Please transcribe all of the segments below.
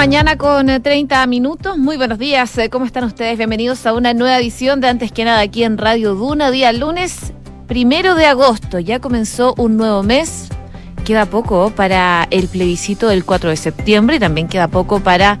mañana con 30 minutos. Muy buenos días. ¿Cómo están ustedes? Bienvenidos a una nueva edición de Antes que nada aquí en Radio Duna, día lunes primero de agosto. Ya comenzó un nuevo mes. Queda poco para el plebiscito del 4 de septiembre y también queda poco para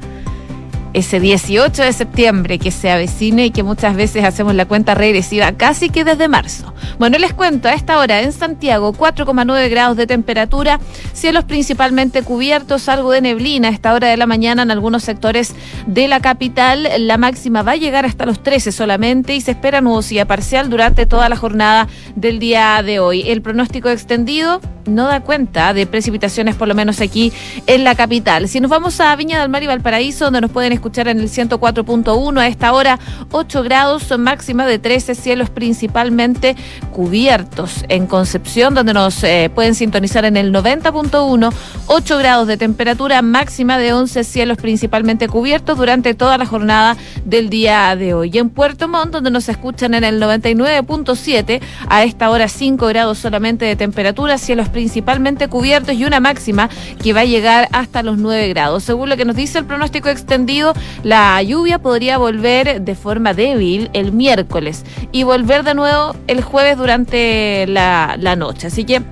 ese 18 de septiembre que se avecine y que muchas veces hacemos la cuenta regresiva casi que desde marzo. Bueno, les cuento, a esta hora en Santiago 4,9 grados de temperatura, cielos principalmente cubiertos, algo de neblina a esta hora de la mañana en algunos sectores de la capital. La máxima va a llegar hasta los 13 solamente y se espera nubosidad parcial durante toda la jornada del día de hoy. El pronóstico extendido no da cuenta de precipitaciones, por lo menos aquí en la capital. Si nos vamos a Viña del Mar y Valparaíso, donde nos pueden escuchar en el 104.1 a esta hora, 8 grados, máxima de 13, cielos principalmente cubiertos. En Concepción, donde nos eh, pueden sintonizar en el 90.1, 8 grados de temperatura, máxima de 11, cielos principalmente cubiertos durante toda la jornada del día de hoy. En Puerto Montt, donde nos escuchan en el 99.7, a esta hora 5 grados solamente de temperatura, cielos principalmente cubiertos y una máxima que va a llegar hasta los 9 grados. Según lo que nos dice el pronóstico extendido, la lluvia podría volver de forma débil el miércoles y volver de nuevo el jueves durante la, noche. Así que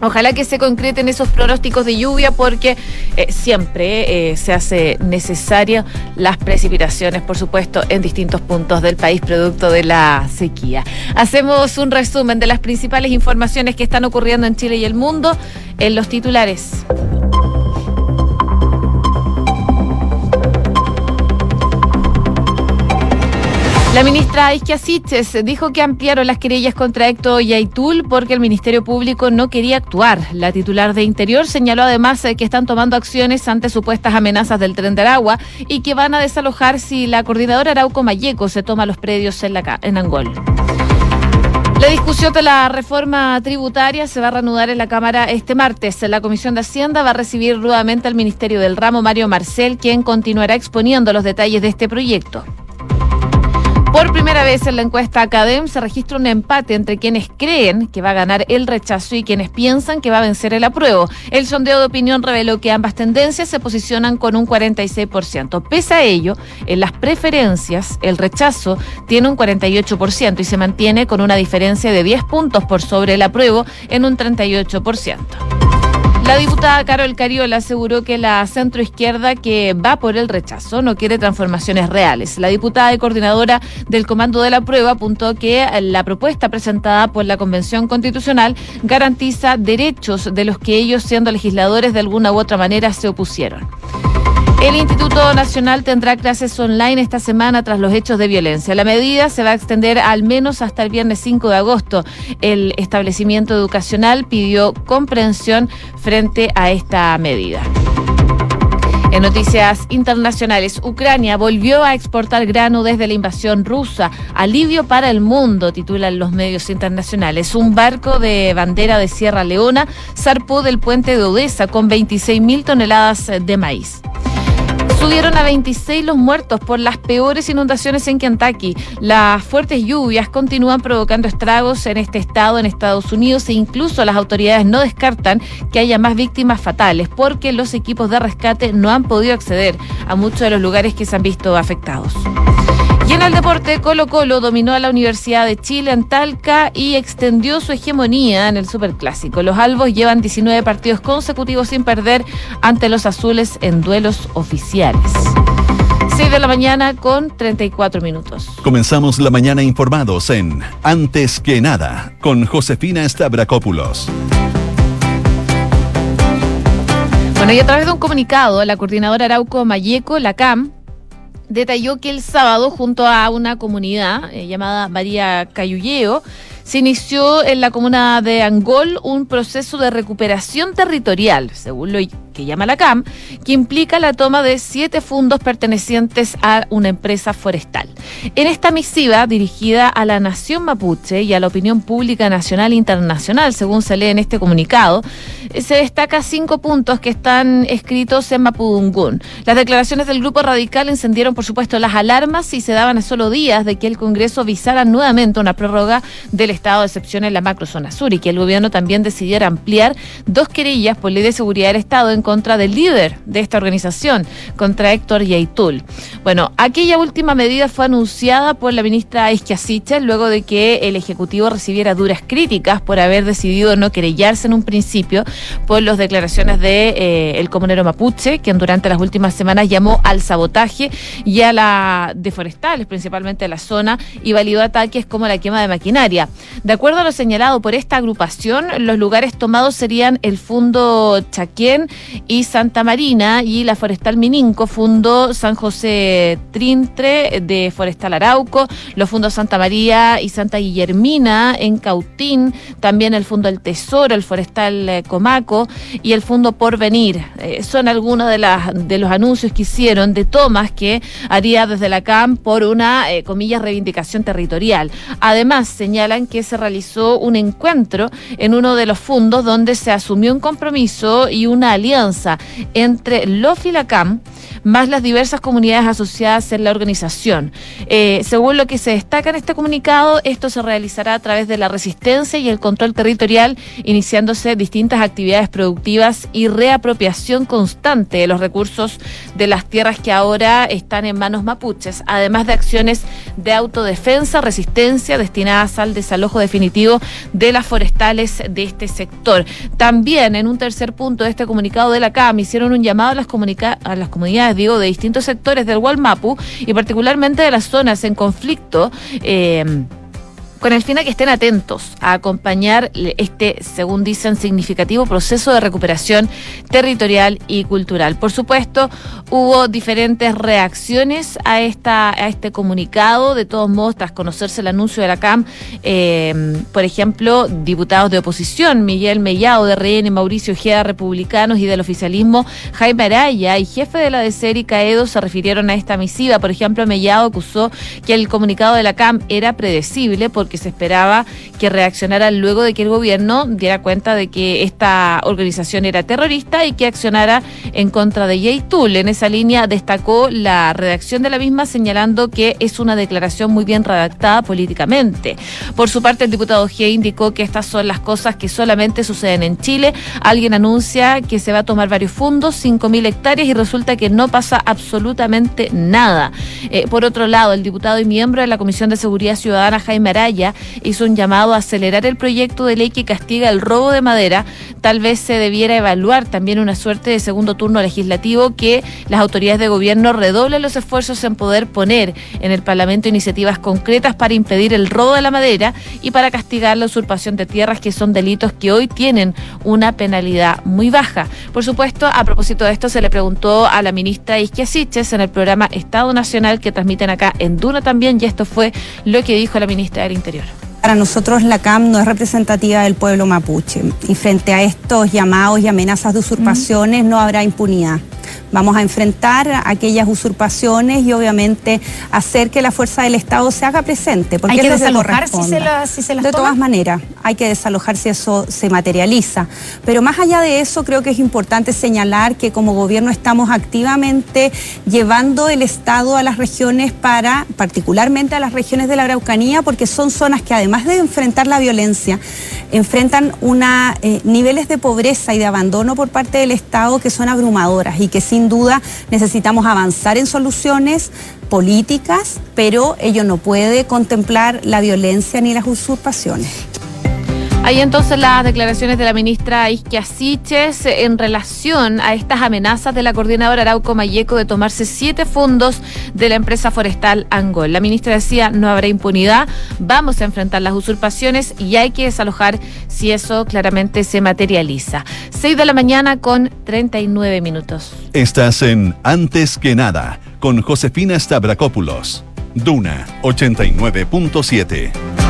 Ojalá que se concreten esos pronósticos de lluvia porque eh, siempre eh, se hace necesario las precipitaciones, por supuesto, en distintos puntos del país producto de la sequía. Hacemos un resumen de las principales informaciones que están ocurriendo en Chile y el mundo en los titulares. La ministra Isquia Siches dijo que ampliaron las querellas contra Héctor Yaitul porque el Ministerio Público no quería actuar. La titular de Interior señaló además que están tomando acciones ante supuestas amenazas del tren de Aragua y que van a desalojar si la coordinadora Arauco Mayeco se toma los predios en, en Angol. La discusión de la reforma tributaria se va a reanudar en la Cámara este martes. La Comisión de Hacienda va a recibir nuevamente al Ministerio del Ramo Mario Marcel, quien continuará exponiendo los detalles de este proyecto. Por primera vez en la encuesta Academ se registra un empate entre quienes creen que va a ganar el rechazo y quienes piensan que va a vencer el apruebo. El sondeo de opinión reveló que ambas tendencias se posicionan con un 46%. Pese a ello, en las preferencias, el rechazo tiene un 48% y se mantiene con una diferencia de 10 puntos por sobre el apruebo en un 38%. La diputada Carol Cariola aseguró que la centroizquierda que va por el rechazo no quiere transformaciones reales. La diputada y coordinadora del Comando de la Prueba apuntó que la propuesta presentada por la Convención Constitucional garantiza derechos de los que ellos, siendo legisladores, de alguna u otra manera se opusieron. El Instituto Nacional tendrá clases online esta semana tras los hechos de violencia. La medida se va a extender al menos hasta el viernes 5 de agosto. El establecimiento educacional pidió comprensión frente a esta medida. En noticias internacionales, Ucrania volvió a exportar grano desde la invasión rusa. Alivio para el mundo, titulan los medios internacionales. Un barco de bandera de Sierra Leona zarpó del puente de Odessa con 26 mil toneladas de maíz. Subieron a 26 los muertos por las peores inundaciones en Kentucky. Las fuertes lluvias continúan provocando estragos en este estado, en Estados Unidos, e incluso las autoridades no descartan que haya más víctimas fatales porque los equipos de rescate no han podido acceder a muchos de los lugares que se han visto afectados. Y en el deporte, Colo Colo dominó a la Universidad de Chile en Talca y extendió su hegemonía en el Superclásico. Los albos llevan 19 partidos consecutivos sin perder ante los azules en duelos oficiales. 6 de la mañana con 34 minutos. Comenzamos la mañana informados en Antes que nada con Josefina Stavrakopoulos. Bueno, y a través de un comunicado, la coordinadora Arauco Mayeco, la CAM, detalló que el sábado, junto a una comunidad eh, llamada María Cayulleo, se inició en la comuna de Angol un proceso de recuperación territorial, según lo que llama la CAM, que implica la toma de siete fundos pertenecientes a una empresa forestal. En esta misiva, dirigida a la nación mapuche y a la opinión pública nacional e internacional, según se lee en este comunicado, eh, se destaca cinco puntos que están escritos en Mapudungún. Las declaraciones del grupo radical encendieron, por supuesto, las alarmas y se daban a solo días de que el Congreso visara nuevamente una prórroga del estado de excepción en la macrozona sur y que el gobierno también decidiera ampliar dos querellas por ley de seguridad del Estado en contra del líder de esta organización, contra Héctor Yaitul. Bueno, aquella última medida fue anunciada por la ministra Isquiasiche luego de que el Ejecutivo recibiera duras críticas por haber decidido no querellarse en un principio por las declaraciones de eh, el comunero mapuche, quien durante las últimas semanas llamó al sabotaje y a la deforestales, principalmente a la zona, y validó ataques como la quema de maquinaria. De acuerdo a lo señalado por esta agrupación, los lugares tomados serían el Fundo Chaquén y Santa Marina y la Forestal Mininco, Fundo San José Trintre de Forestal Arauco, los Fundos Santa María y Santa Guillermina en Cautín, también el Fundo El Tesoro, el Forestal eh, Comaco y el Fundo Porvenir. Eh, son algunos de, las, de los anuncios que hicieron de tomas que haría desde la CAM por una, eh, comillas, reivindicación territorial. Además, señalan que se realizó un encuentro en uno de los fondos donde se asumió un compromiso y una alianza entre CAM más las diversas comunidades asociadas en la organización. Eh, según lo que se destaca en este comunicado, esto se realizará a través de la resistencia y el control territorial, iniciándose distintas actividades productivas y reapropiación constante de los recursos de las tierras que ahora están en manos mapuches, además de acciones de autodefensa, resistencia destinadas al desalojo definitivo de las forestales de este sector. También en un tercer punto de este comunicado de la CAM hicieron un llamado a las, a las comunidades digo, de distintos sectores del Walmapu y particularmente de las zonas en conflicto. Eh, con el fin de que estén atentos a acompañar este, según dicen, significativo proceso de recuperación territorial y cultural. Por supuesto, hubo diferentes reacciones a, esta, a este comunicado. De todos modos, tras conocerse el anuncio de la CAM, eh, por ejemplo, diputados de oposición, Miguel Mellado de RN, Mauricio Ojeda, republicanos y del oficialismo, Jaime Araya y jefe de la DC, y Caedo, se refirieron a esta misiva. Por ejemplo, Mellado acusó que el comunicado de la CAM era predecible porque se esperaba que reaccionara luego de que el gobierno diera cuenta de que esta organización era terrorista y que accionara en contra de Yeitul. En esa línea destacó la redacción de la misma señalando que es una declaración muy bien redactada políticamente. Por su parte, el diputado G indicó que estas son las cosas que solamente suceden en Chile. Alguien anuncia que se va a tomar varios fondos, 5.000 hectáreas, y resulta que no pasa absolutamente nada. Eh, por otro lado, el diputado y miembro de la Comisión de Seguridad Ciudadana, Jaime Araya, hizo un llamado a acelerar el proyecto de ley que castiga el robo de madera. Tal vez se debiera evaluar también una suerte de segundo turno legislativo que las autoridades de gobierno redoblen los esfuerzos en poder poner en el Parlamento iniciativas concretas para impedir el robo de la madera y para castigar la usurpación de tierras, que son delitos que hoy tienen una penalidad muy baja. Por supuesto, a propósito de esto, se le preguntó a la ministra Isquia Siches en el programa Estado Nacional que transmiten acá en Duna también, y esto fue lo que dijo la ministra del Interior. Para nosotros la CAM no es representativa del pueblo mapuche y frente a estos llamados y amenazas de usurpaciones no habrá impunidad. Vamos a enfrentar aquellas usurpaciones y obviamente hacer que la fuerza del Estado se haga presente. Porque ¿Hay que desalojar si se, las De todas maneras, hay que desalojar si eso se materializa. Pero más allá de eso, creo que es importante señalar que como gobierno estamos activamente llevando el Estado a las regiones para, particularmente a las regiones de la Araucanía, porque son zonas que además de enfrentar la violencia, enfrentan una, eh, niveles de pobreza y de abandono por parte del Estado que son abrumadoras y que sin duda necesitamos avanzar en soluciones políticas, pero ello no puede contemplar la violencia ni las usurpaciones. Hay entonces las declaraciones de la ministra Isquia Siches en relación a estas amenazas de la coordinadora Arauco Mayeco de tomarse siete fondos de la empresa forestal Angol. La ministra decía, no habrá impunidad, vamos a enfrentar las usurpaciones y hay que desalojar si eso claramente se materializa. Seis de la mañana con 39 minutos. Estás en Antes que nada con Josefina Stavrakopoulos. Duna 89.7.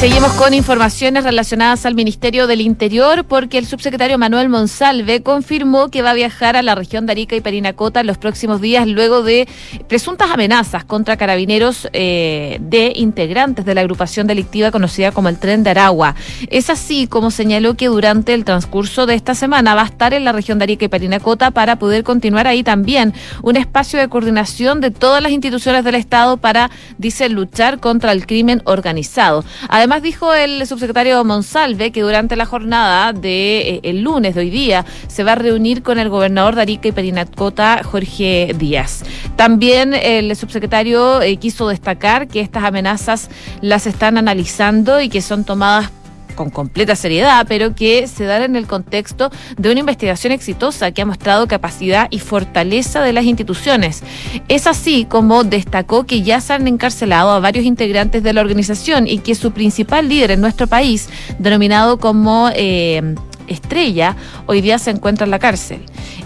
Seguimos con informaciones relacionadas al Ministerio del Interior porque el subsecretario Manuel Monsalve confirmó que va a viajar a la región de Arica y Perinacota en los próximos días luego de presuntas amenazas contra carabineros eh, de integrantes de la agrupación delictiva conocida como el Tren de Aragua. Es así como señaló que durante el transcurso de esta semana va a estar en la región de Arica y Perinacota para poder continuar ahí también un espacio de coordinación de todas las instituciones del Estado para, dice, luchar contra el crimen organizado. Además, Además dijo el subsecretario Monsalve que durante la jornada de eh, el lunes de hoy día se va a reunir con el gobernador de Arica y Perinacota, Jorge Díaz. También el subsecretario eh, quiso destacar que estas amenazas las están analizando y que son tomadas con completa seriedad, pero que se dan en el contexto de una investigación exitosa que ha mostrado capacidad y fortaleza de las instituciones. Es así como destacó que ya se han encarcelado a varios integrantes de la organización y que su principal líder en nuestro país, denominado como eh, Estrella, hoy día se encuentra en la cárcel.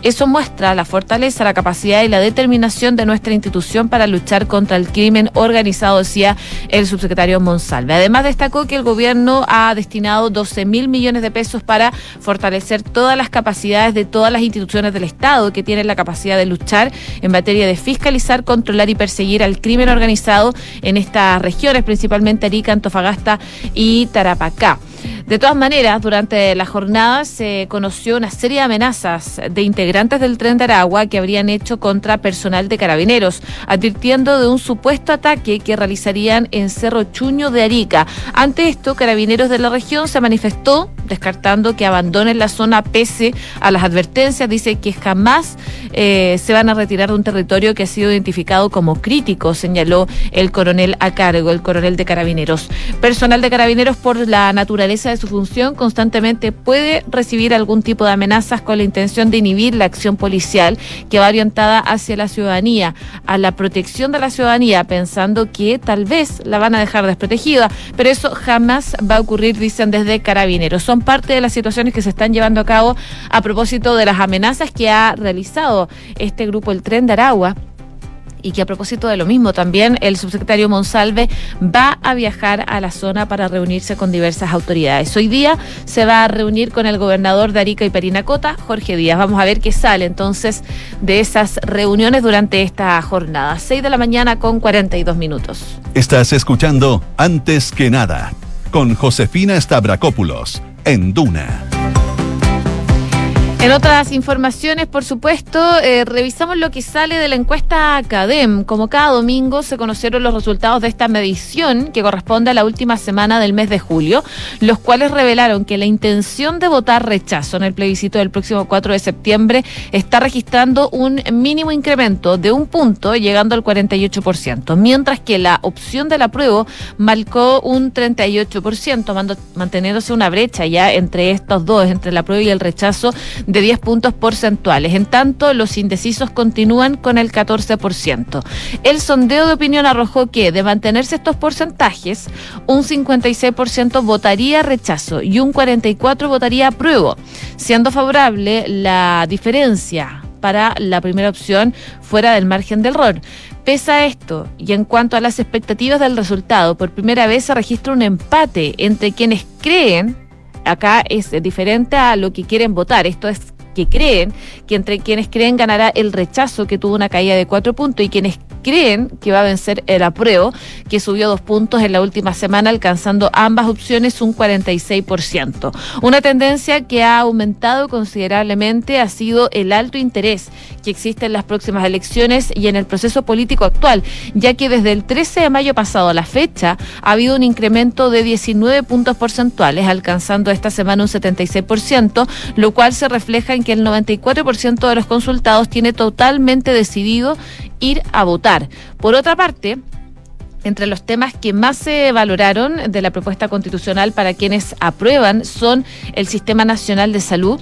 Eso muestra la fortaleza, la capacidad y la determinación de nuestra institución para luchar contra el crimen organizado, decía el subsecretario Monsalve. Además, destacó que el gobierno ha destinado 12 mil millones de pesos para fortalecer todas las capacidades de todas las instituciones del Estado que tienen la capacidad de luchar en materia de fiscalizar, controlar y perseguir al crimen organizado en estas regiones, principalmente Arica, Antofagasta y Tarapacá. De todas maneras, durante la jornada se conoció una serie de amenazas de integrantes del tren de Aragua que habrían hecho contra personal de carabineros, advirtiendo de un supuesto ataque que realizarían en Cerro Chuño de Arica. Ante esto, carabineros de la región se manifestó descartando que abandonen la zona pese a las advertencias. Dice que jamás eh, se van a retirar de un territorio que ha sido identificado como crítico, señaló el coronel a cargo, el coronel de carabineros. Personal de carabineros por la naturaleza de su función constantemente puede recibir algún tipo de amenazas con la intención de inhibir la acción policial que va orientada hacia la ciudadanía, a la protección de la ciudadanía, pensando que tal vez la van a dejar desprotegida, pero eso jamás va a ocurrir, dicen desde carabineros. Son parte de las situaciones que se están llevando a cabo a propósito de las amenazas que ha realizado este grupo, el Tren de Aragua y que a propósito de lo mismo también el subsecretario Monsalve va a viajar a la zona para reunirse con diversas autoridades. Hoy día se va a reunir con el gobernador de Arica y Perinacota, Jorge Díaz. Vamos a ver qué sale entonces de esas reuniones durante esta jornada. 6 de la mañana con 42 minutos. Estás escuchando Antes que nada con Josefina Stavrakopoulos en Duna. En otras informaciones, por supuesto, eh, revisamos lo que sale de la encuesta CADEM. Como cada domingo se conocieron los resultados de esta medición que corresponde a la última semana del mes de julio, los cuales revelaron que la intención de votar rechazo en el plebiscito del próximo 4 de septiembre está registrando un mínimo incremento de un punto, llegando al 48%, mientras que la opción del apruebo marcó un 38%, manteniéndose una brecha ya entre estos dos, entre el apruebo y el rechazo de 10 puntos porcentuales. En tanto, los indecisos continúan con el 14%. El sondeo de opinión arrojó que, de mantenerse estos porcentajes, un 56% votaría rechazo y un 44% votaría apruebo, siendo favorable la diferencia para la primera opción fuera del margen del error. Pese a esto, y en cuanto a las expectativas del resultado, por primera vez se registra un empate entre quienes creen acá es diferente a lo que quieren votar. Esto es que creen que entre quienes creen ganará el rechazo que tuvo una caída de cuatro puntos y quienes creen que va a vencer el apruebo, que subió dos puntos en la última semana, alcanzando ambas opciones un 46%. Una tendencia que ha aumentado considerablemente ha sido el alto interés que existe en las próximas elecciones y en el proceso político actual, ya que desde el 13 de mayo pasado a la fecha ha habido un incremento de 19 puntos porcentuales, alcanzando esta semana un 76%, lo cual se refleja en que el 94% de los consultados tiene totalmente decidido ir a votar. Por otra parte, entre los temas que más se valoraron de la propuesta constitucional para quienes aprueban son el Sistema Nacional de Salud,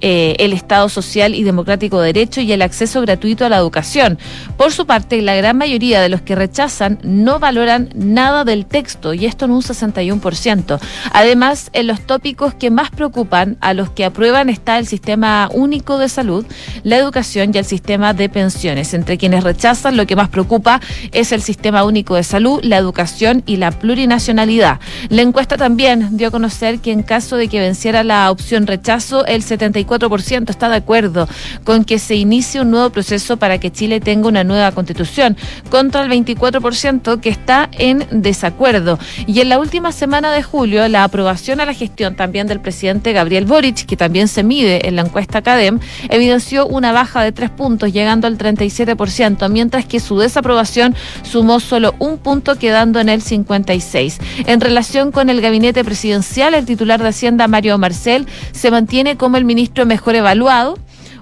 eh, el Estado Social y Democrático de Derecho y el acceso gratuito a la educación. Por su parte, la gran mayoría de los que rechazan no valoran nada del texto y esto en un 61%. Además, en los tópicos que más preocupan a los que aprueban está el Sistema Único de Salud, la educación y el sistema de pensiones. Entre quienes rechazan, lo que más preocupa es el Sistema Único de Salud, la educación y la plurinacionalidad. La encuesta también dio a conocer que en caso de que venciera la opción rechazo, el 74 ciento está de acuerdo con que se inicie un nuevo proceso para que Chile tenga una nueva constitución, contra el 24% que está en desacuerdo. Y en la última semana de julio, la aprobación a la gestión también del presidente Gabriel Boric, que también se mide en la encuesta CADEM, evidenció una baja de tres puntos, llegando al 37%, mientras que su desaprobación sumó solo un punto quedando en el 56. En relación con el gabinete presidencial, el titular de Hacienda, Mario Marcel, se mantiene como el ministro mejor evaluado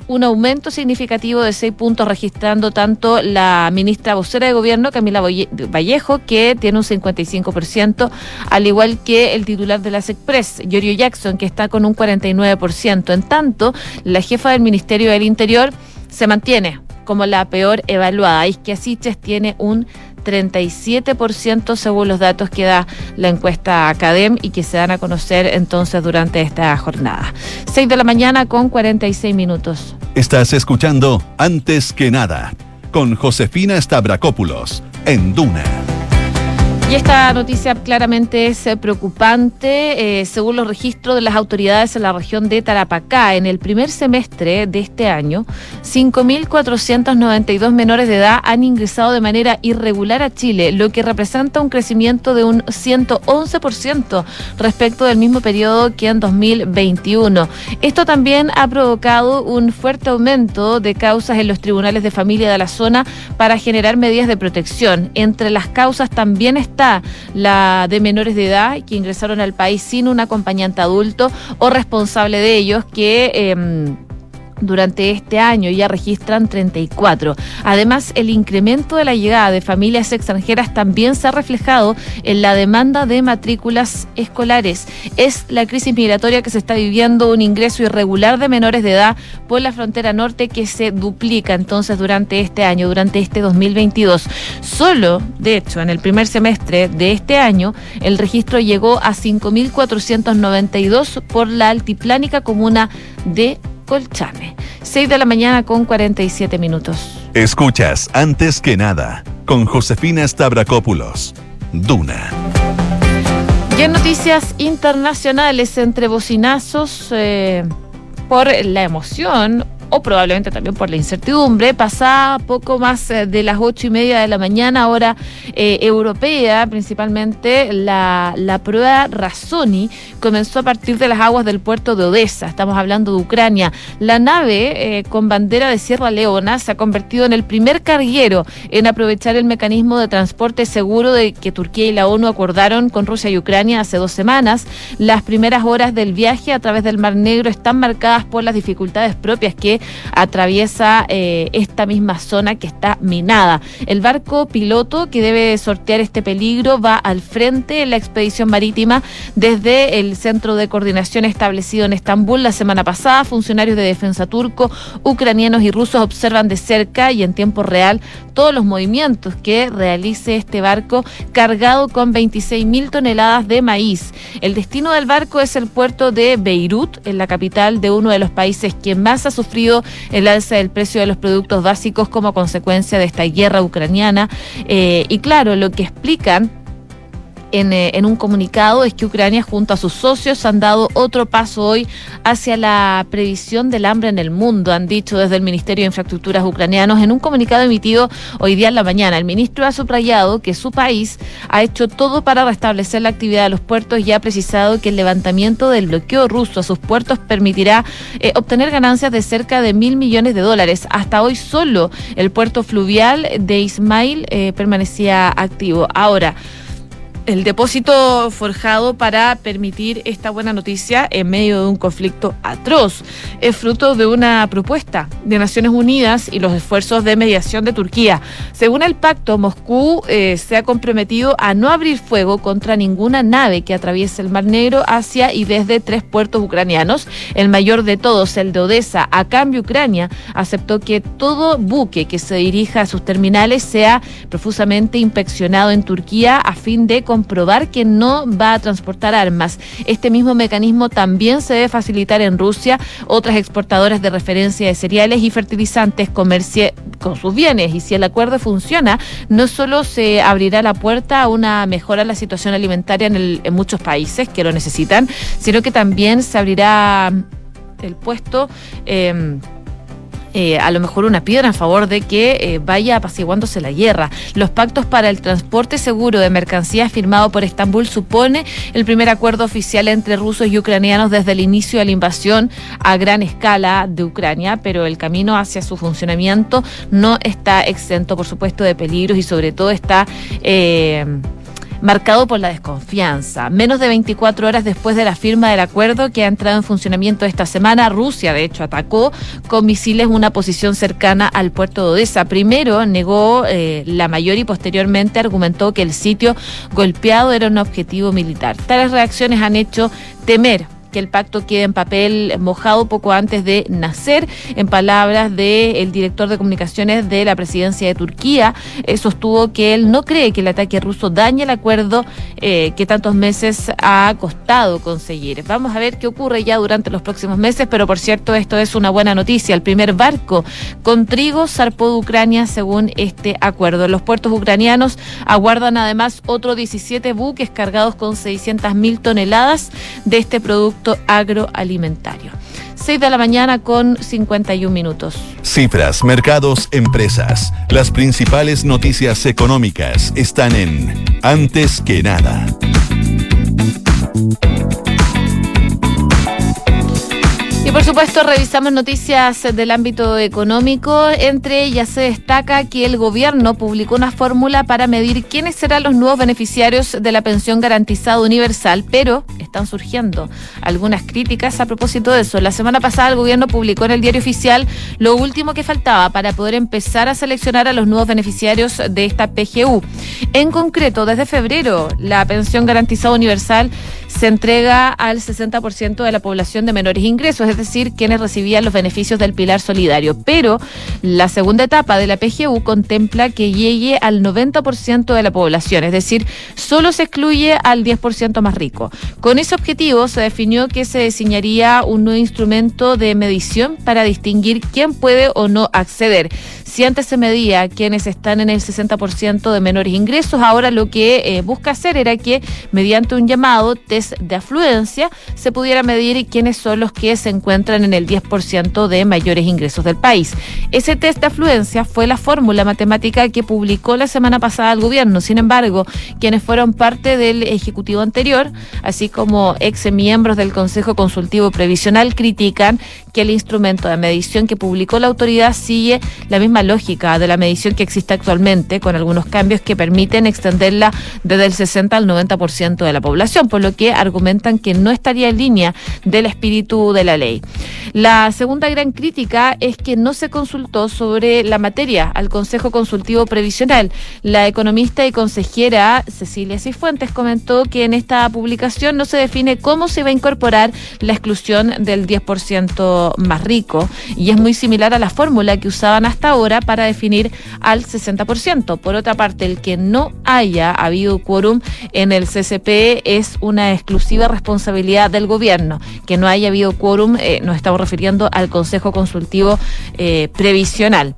un aumento significativo de seis puntos, registrando tanto la ministra vocera de gobierno, Camila Vallejo, que tiene un 55%, al igual que el titular de las Express, Giorgio Jackson, que está con un 49%. En tanto, la jefa del Ministerio del Interior se mantiene como la peor evaluada. Isquia Siches tiene un 37% según los datos que da la encuesta Academ y que se dan a conocer entonces durante esta jornada. 6 de la mañana con 46 minutos. Estás escuchando Antes que nada con Josefina Stavrakopoulos en Duna. Y esta noticia claramente es eh, preocupante. Eh, según los registros de las autoridades en la región de Tarapacá, en el primer semestre de este año, 5.492 menores de edad han ingresado de manera irregular a Chile, lo que representa un crecimiento de un 111% respecto del mismo periodo que en 2021. Esto también ha provocado un fuerte aumento de causas en los tribunales de familia de la zona para generar medidas de protección. Entre las causas también está la de menores de edad que ingresaron al país sin un acompañante adulto o responsable de ellos que... Eh, durante este año ya registran 34. Además, el incremento de la llegada de familias extranjeras también se ha reflejado en la demanda de matrículas escolares. Es la crisis migratoria que se está viviendo un ingreso irregular de menores de edad por la frontera norte que se duplica entonces durante este año, durante este 2022. Solo, de hecho, en el primer semestre de este año, el registro llegó a 5.492 por la altiplánica comuna de Colchane. 6 de la mañana con 47 minutos. Escuchas antes que nada con Josefina Stavrakopoulos. Duna. Y en noticias internacionales, entre bocinazos eh, por la emoción, o probablemente también por la incertidumbre, pasada poco más eh, de las ocho y media de la mañana, hora eh, europea, principalmente la, la prueba Razoni comenzó a partir de las aguas del puerto de Odessa. Estamos hablando de Ucrania. La nave eh, con bandera de Sierra Leona se ha convertido en el primer carguero en aprovechar el mecanismo de transporte seguro de que Turquía y la ONU acordaron con Rusia y Ucrania hace dos semanas. Las primeras horas del viaje a través del Mar Negro están marcadas por las dificultades propias que atraviesa eh, esta misma zona que está minada. El barco piloto que debe sortear este peligro va al frente de la expedición marítima desde el centro de coordinación establecido en Estambul la semana pasada. Funcionarios de defensa turco, ucranianos y rusos observan de cerca y en tiempo real todos los movimientos que realice este barco cargado con 26 mil toneladas de maíz. El destino del barco es el puerto de Beirut, en la capital de uno de los países que más ha sufrido el alza del precio de los productos básicos como consecuencia de esta guerra ucraniana. Eh, y claro, lo que explican eh, en, un comunicado es que Ucrania junto a sus socios han dado otro paso hoy hacia la previsión del hambre en el mundo, han dicho desde el Ministerio de Infraestructuras ucranianos en un comunicado emitido hoy día en la mañana. El ministro ha subrayado que su país ha hecho todo para restablecer la actividad de los puertos y ha precisado que el levantamiento del bloqueo ruso a sus puertos permitirá eh, obtener ganancias de cerca de mil millones de dólares. Hasta hoy solo el puerto fluvial de Ismail eh, permanecía activo. Ahora, el depósito forjado para permitir esta buena noticia en medio de un conflicto atroz. Es fruto de una propuesta de Naciones Unidas y los esfuerzos de mediación de Turquía. Según el pacto, Moscú eh, se ha comprometido a no abrir fuego contra ninguna nave que atraviese el Mar Negro hacia y desde tres puertos ucranianos, el mayor de todos, el de Odessa. A cambio, Ucrania aceptó que todo buque que se dirija a sus terminales sea profusamente inspeccionado en Turquía a fin de comprobar que no va a transportar armas. Este mismo mecanismo también se debe facilitar en Rusia. Otras exportadoras de referencia de cereales y fertilizantes comercie con sus bienes. Y si el acuerdo funciona, no solo se abrirá la puerta a una mejora en la situación alimentaria en, muchos países que lo necesitan, sino que también se abrirá el puesto. Eh, eh, a lo mejor una piedra en favor de que eh, vaya apaciguándose la guerra. Los pactos para el transporte seguro de mercancías firmado por Estambul supone el primer acuerdo oficial entre rusos y ucranianos desde el inicio de la invasión a gran escala de Ucrania, pero el camino hacia su funcionamiento no está exento, por supuesto, de peligros y sobre todo está... Eh, marcado por la desconfianza. Menos de 24 horas después de la firma del acuerdo que ha entrado en funcionamiento esta semana, Rusia, de hecho, atacó con misiles una posición cercana al puerto de Odessa. Primero negó eh, la mayor y posteriormente argumentó que el sitio golpeado era un objetivo militar. Tales reacciones han hecho temer que el pacto quede en papel mojado poco antes de nacer. En palabras del director de comunicaciones de la presidencia de Turquía, eh, sostuvo que él no cree que el ataque ruso dañe el acuerdo eh, que tantos meses ha costado conseguir. Vamos a ver qué ocurre ya durante los próximos meses, pero por cierto, esto es una buena noticia. El primer barco con trigo zarpó de Ucrania según este acuerdo. Los puertos ucranianos aguardan además otros 17 buques cargados con 600 mil toneladas de este producto agroalimentario. 6 de la mañana con 51 minutos. Cifras, mercados, empresas. Las principales noticias económicas están en Antes que nada. Por supuesto revisamos noticias del ámbito económico. Entre ellas se destaca que el gobierno publicó una fórmula para medir quiénes serán los nuevos beneficiarios de la pensión garantizada universal, pero están surgiendo algunas críticas a propósito de eso. La semana pasada el gobierno publicó en el diario oficial lo último que faltaba para poder empezar a seleccionar a los nuevos beneficiarios de esta PGU. En concreto, desde febrero, la pensión garantizada universal se entrega al 60% de la población de menores ingresos, es decir, quienes recibían los beneficios del pilar solidario. Pero la segunda etapa de la PGU contempla que llegue al 90% de la población, es decir, solo se excluye al 10% más rico. Con ese objetivo se definió que se diseñaría un nuevo instrumento de medición para distinguir quién puede o no acceder. Si antes se medía quienes están en el 60% de menores ingresos, ahora lo que eh, busca hacer era que mediante un llamado test de afluencia se pudiera medir quiénes son los que se encuentran en el 10% de mayores ingresos del país. Ese test de afluencia fue la fórmula matemática que publicó la semana pasada el gobierno. Sin embargo, quienes fueron parte del Ejecutivo anterior, así como ex miembros del Consejo Consultivo Previsional, critican que el instrumento de medición que publicó la autoridad sigue la misma lógica de la medición que existe actualmente, con algunos cambios que permiten extenderla desde el 60 al 90% de la población, por lo que argumentan que no estaría en línea del espíritu de la ley. La segunda gran crítica es que no se consultó sobre la materia al Consejo Consultivo Previsional. La economista y consejera Cecilia Cifuentes comentó que en esta publicación no se define cómo se va a incorporar la exclusión del 10% más rico y es muy similar a la fórmula que usaban hasta ahora para definir al 60%. Por otra parte, el que no haya habido quórum en el CCP es una exclusiva responsabilidad del gobierno. Que no haya habido quórum, eh, nos estamos refiriendo al Consejo Consultivo eh, Previsional.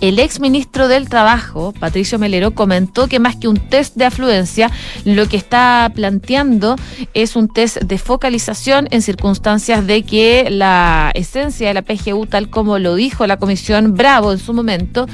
El ex ministro del Trabajo, Patricio Melero, comentó que más que un test de afluencia, lo que está planteando es un test de focalización en circunstancias de que la esencia de la PGU, tal como lo dijo la Comisión Bravo en su momento,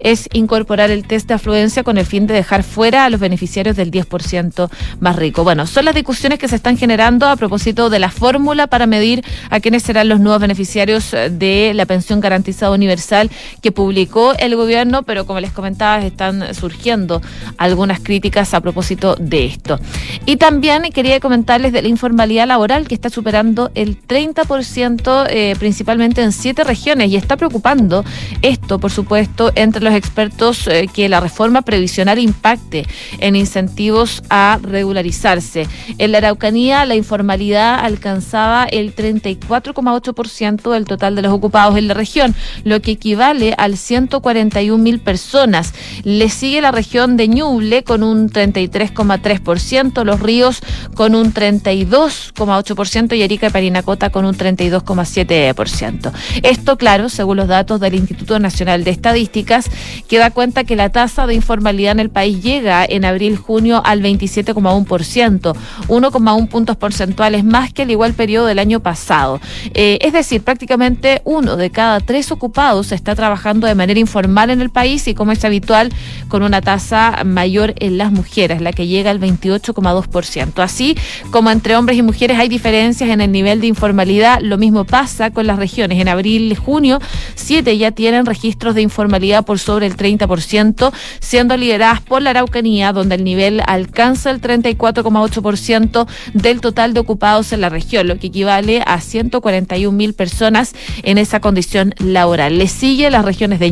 es incorporar el test de afluencia con el fin de dejar fuera a los beneficiarios del 10% más rico. Bueno, son las discusiones que se están generando a propósito de la fórmula para medir a quiénes serán los nuevos beneficiarios de la pensión garantizada universal que publicó el gobierno, pero como les comentaba, están surgiendo algunas críticas a propósito de esto. Y también quería comentarles de la informalidad laboral que está superando el 30% eh, principalmente en siete regiones y está preocupando esto, por supuesto, entre los expertos eh, que la reforma previsional impacte en incentivos a regularizarse. En la Araucanía, la informalidad alcanzaba el 34,8% del total de los ocupados en la región, lo que equivale al 141 mil personas. Le sigue la región de Ñuble con un 33,3%, Los Ríos con un 32,8% y Erika y Parinacota con un 32,7%. Esto, claro, según los datos del Instituto Nacional de Estadísticas, que da cuenta que la tasa de informalidad en el país llega en abril-junio al 27,1%, 1,1 puntos porcentuales más que el igual periodo del año pasado. Eh, es decir, prácticamente uno de cada tres ocupados está trabajando de manera informal en el país y como es habitual, con una tasa mayor en las mujeres, la que llega al 28,2%. Así como entre hombres y mujeres hay diferencias en el nivel de informalidad, lo mismo pasa con las regiones. En abril y junio, siete ya tienen registros de informalidad por sobre el 30%, siendo lideradas por la Araucanía, donde el nivel alcanza el 34,8% del total de ocupados en la región, lo que equivale a 141 mil personas en esa condición laboral. Le sigue las regiones de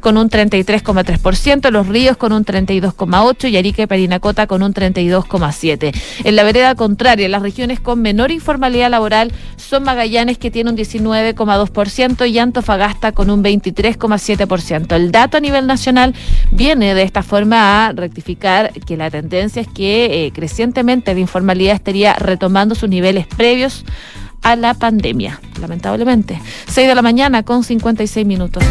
Con un 33,3%, Los Ríos con un 32,8% y Arica y Parinacota con un 32,7%. En la vereda contraria, las regiones con menor informalidad laboral son Magallanes que tiene un 19,2% y Antofagasta con un 23,7%. El dato a nivel nacional viene de esta forma a rectificar que la tendencia es que eh, crecientemente la informalidad estaría retomando sus niveles previos a la pandemia, lamentablemente. 6 de la mañana con 56 minutos.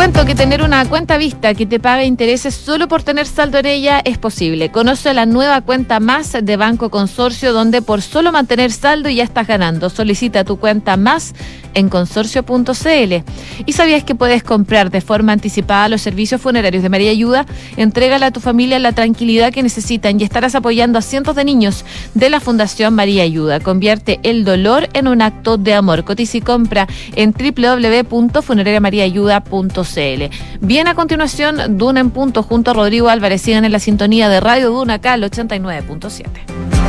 Cuento que tener una cuenta vista que te pague intereses solo por tener saldo en ella es posible. Conoce la nueva cuenta más de Banco Consorcio donde por solo mantener saldo ya estás ganando. Solicita tu cuenta más en consorcio.cl. ¿Y sabías que puedes comprar de forma anticipada los servicios funerarios de María Ayuda? Entrégale a tu familia la tranquilidad que necesitan y estarás apoyando a cientos de niños de la Fundación María Ayuda. Convierte el dolor en un acto de amor. Cotiza y compra en www.funerariamariaayuda.cl. Bien, a continuación, Duna en punto junto a Rodrigo Álvarez. Sigan en la sintonía de Radio Duna acá al 89.7.